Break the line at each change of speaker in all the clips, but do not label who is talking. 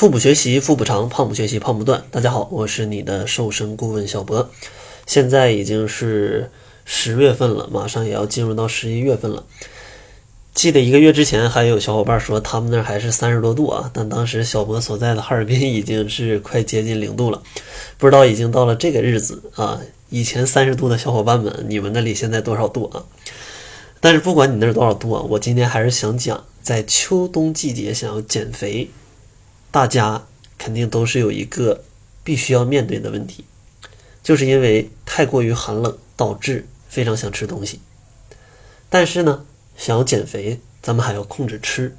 腹部学习，腹部长；胖不学习，胖不断。大家好，我是你的瘦身顾问小博。现在已经是十月份了，马上也要进入到十一月份了。记得一个月之前，还有小伙伴说他们那儿还是三十多度啊，但当时小博所在的哈尔滨已经是快接近零度了。不知道已经到了这个日子啊，以前三十度的小伙伴们，你们那里现在多少度啊？但是不管你那儿多少度啊，我今天还是想讲，在秋冬季节想要减肥。大家肯定都是有一个必须要面对的问题，就是因为太过于寒冷，导致非常想吃东西。但是呢，想要减肥，咱们还要控制吃。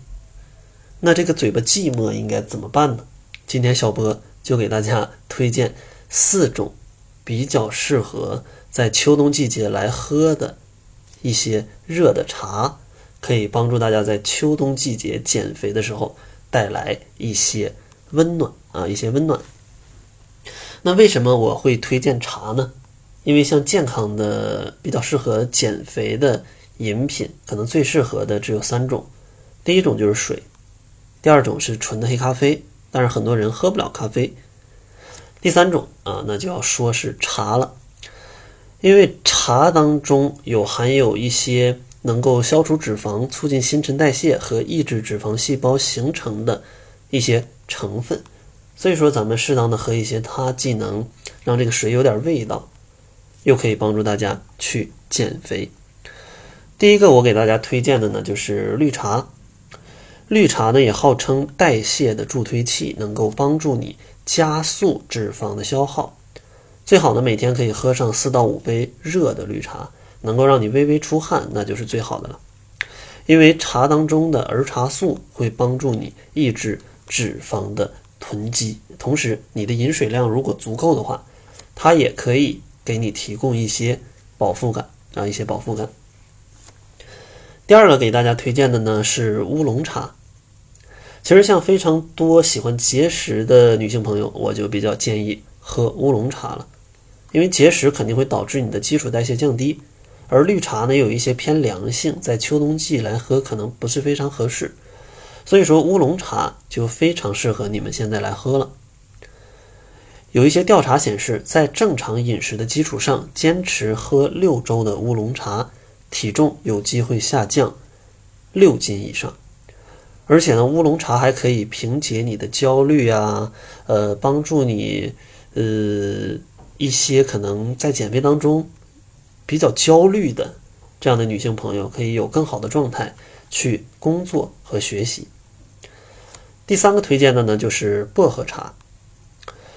那这个嘴巴寂寞应该怎么办呢？今天小波就给大家推荐四种比较适合在秋冬季节来喝的一些热的茶，可以帮助大家在秋冬季节减肥的时候。带来一些温暖啊，一些温暖。那为什么我会推荐茶呢？因为像健康的、比较适合减肥的饮品，可能最适合的只有三种。第一种就是水，第二种是纯的黑咖啡，但是很多人喝不了咖啡。第三种啊，那就要说是茶了，因为茶当中有含有一些。能够消除脂肪、促进新陈代谢和抑制脂肪细胞形成的一些成分，所以说咱们适当的喝一些，它既能让这个水有点味道，又可以帮助大家去减肥。第一个我给大家推荐的呢就是绿茶，绿茶呢也号称代谢的助推器，能够帮助你加速脂肪的消耗。最好呢每天可以喝上四到五杯热的绿茶。能够让你微微出汗，那就是最好的了。因为茶当中的儿茶素会帮助你抑制脂肪的囤积，同时你的饮水量如果足够的话，它也可以给你提供一些饱腹感啊，一些饱腹感。第二个给大家推荐的呢是乌龙茶。其实像非常多喜欢节食的女性朋友，我就比较建议喝乌龙茶了，因为节食肯定会导致你的基础代谢降低。而绿茶呢，有一些偏凉性，在秋冬季来喝可能不是非常合适，所以说乌龙茶就非常适合你们现在来喝了。有一些调查显示，在正常饮食的基础上，坚持喝六周的乌龙茶，体重有机会下降六斤以上。而且呢，乌龙茶还可以平解你的焦虑啊，呃，帮助你呃一些可能在减肥当中。比较焦虑的这样的女性朋友，可以有更好的状态去工作和学习。第三个推荐的呢，就是薄荷茶。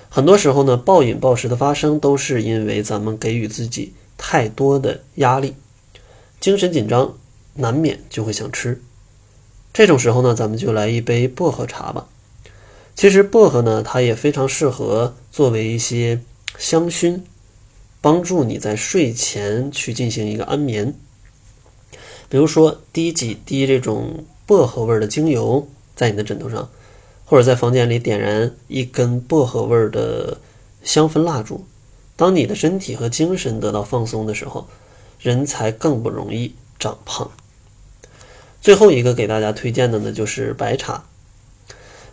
很多时候呢，暴饮暴食的发生，都是因为咱们给予自己太多的压力，精神紧张，难免就会想吃。这种时候呢，咱们就来一杯薄荷茶吧。其实薄荷呢，它也非常适合作为一些香薰。帮助你在睡前去进行一个安眠，比如说滴几滴这种薄荷味的精油在你的枕头上，或者在房间里点燃一根薄荷味的香氛蜡烛。当你的身体和精神得到放松的时候，人才更不容易长胖。最后一个给大家推荐的呢，就是白茶。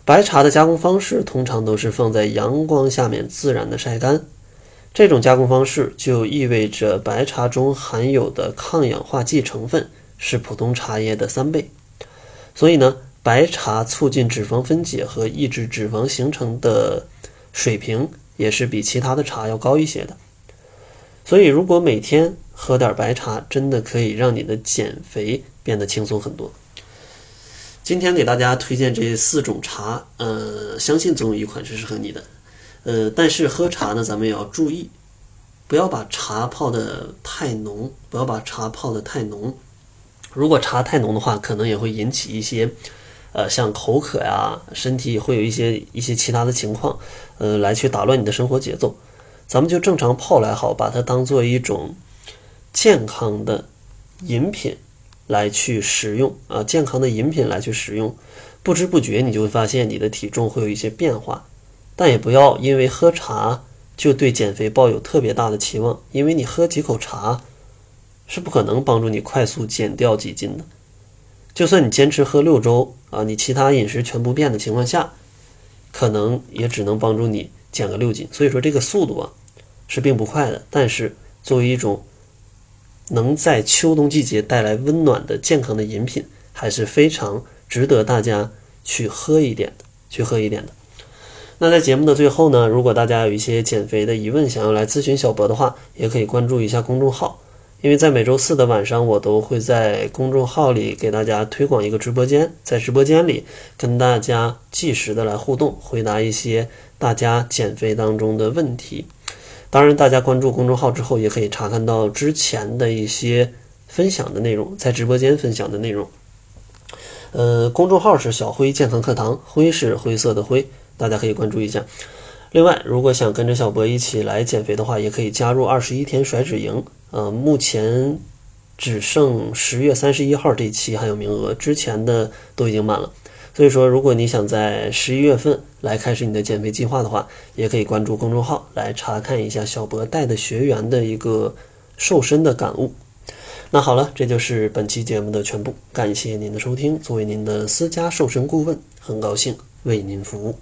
白茶的加工方式通常都是放在阳光下面自然的晒干。这种加工方式就意味着白茶中含有的抗氧化剂成分是普通茶叶的三倍，所以呢，白茶促进脂肪分解和抑制脂肪形成的水平也是比其他的茶要高一些的。所以，如果每天喝点白茶，真的可以让你的减肥变得轻松很多。今天给大家推荐这四种茶，呃，相信总有一款是适合你的。呃，但是喝茶呢，咱们也要注意，不要把茶泡的太浓，不要把茶泡的太浓。如果茶太浓的话，可能也会引起一些，呃，像口渴呀，身体会有一些一些其他的情况，呃，来去打乱你的生活节奏。咱们就正常泡来好，把它当做一种健康的饮品来去食用啊，健康的饮品来去食用，不知不觉你就会发现你的体重会有一些变化。但也不要因为喝茶就对减肥抱有特别大的期望，因为你喝几口茶是不可能帮助你快速减掉几斤的。就算你坚持喝六周啊，你其他饮食全不变的情况下，可能也只能帮助你减个六斤。所以说这个速度啊是并不快的，但是作为一种能在秋冬季节带来温暖的健康的饮品，还是非常值得大家去喝一点的，去喝一点的。那在节目的最后呢，如果大家有一些减肥的疑问，想要来咨询小博的话，也可以关注一下公众号，因为在每周四的晚上，我都会在公众号里给大家推广一个直播间，在直播间里跟大家即时的来互动，回答一些大家减肥当中的问题。当然，大家关注公众号之后，也可以查看到之前的一些分享的内容，在直播间分享的内容。呃，公众号是小辉健康课堂，辉是灰色的灰。大家可以关注一下。另外，如果想跟着小博一起来减肥的话，也可以加入二十一天甩脂营。呃，目前只剩十月三十一号这期还有名额，之前的都已经满了。所以说，如果你想在十一月份来开始你的减肥计划的话，也可以关注公众号来查看一下小博带的学员的一个瘦身的感悟。那好了，这就是本期节目的全部，感谢您的收听。作为您的私家瘦身顾问，很高兴为您服务。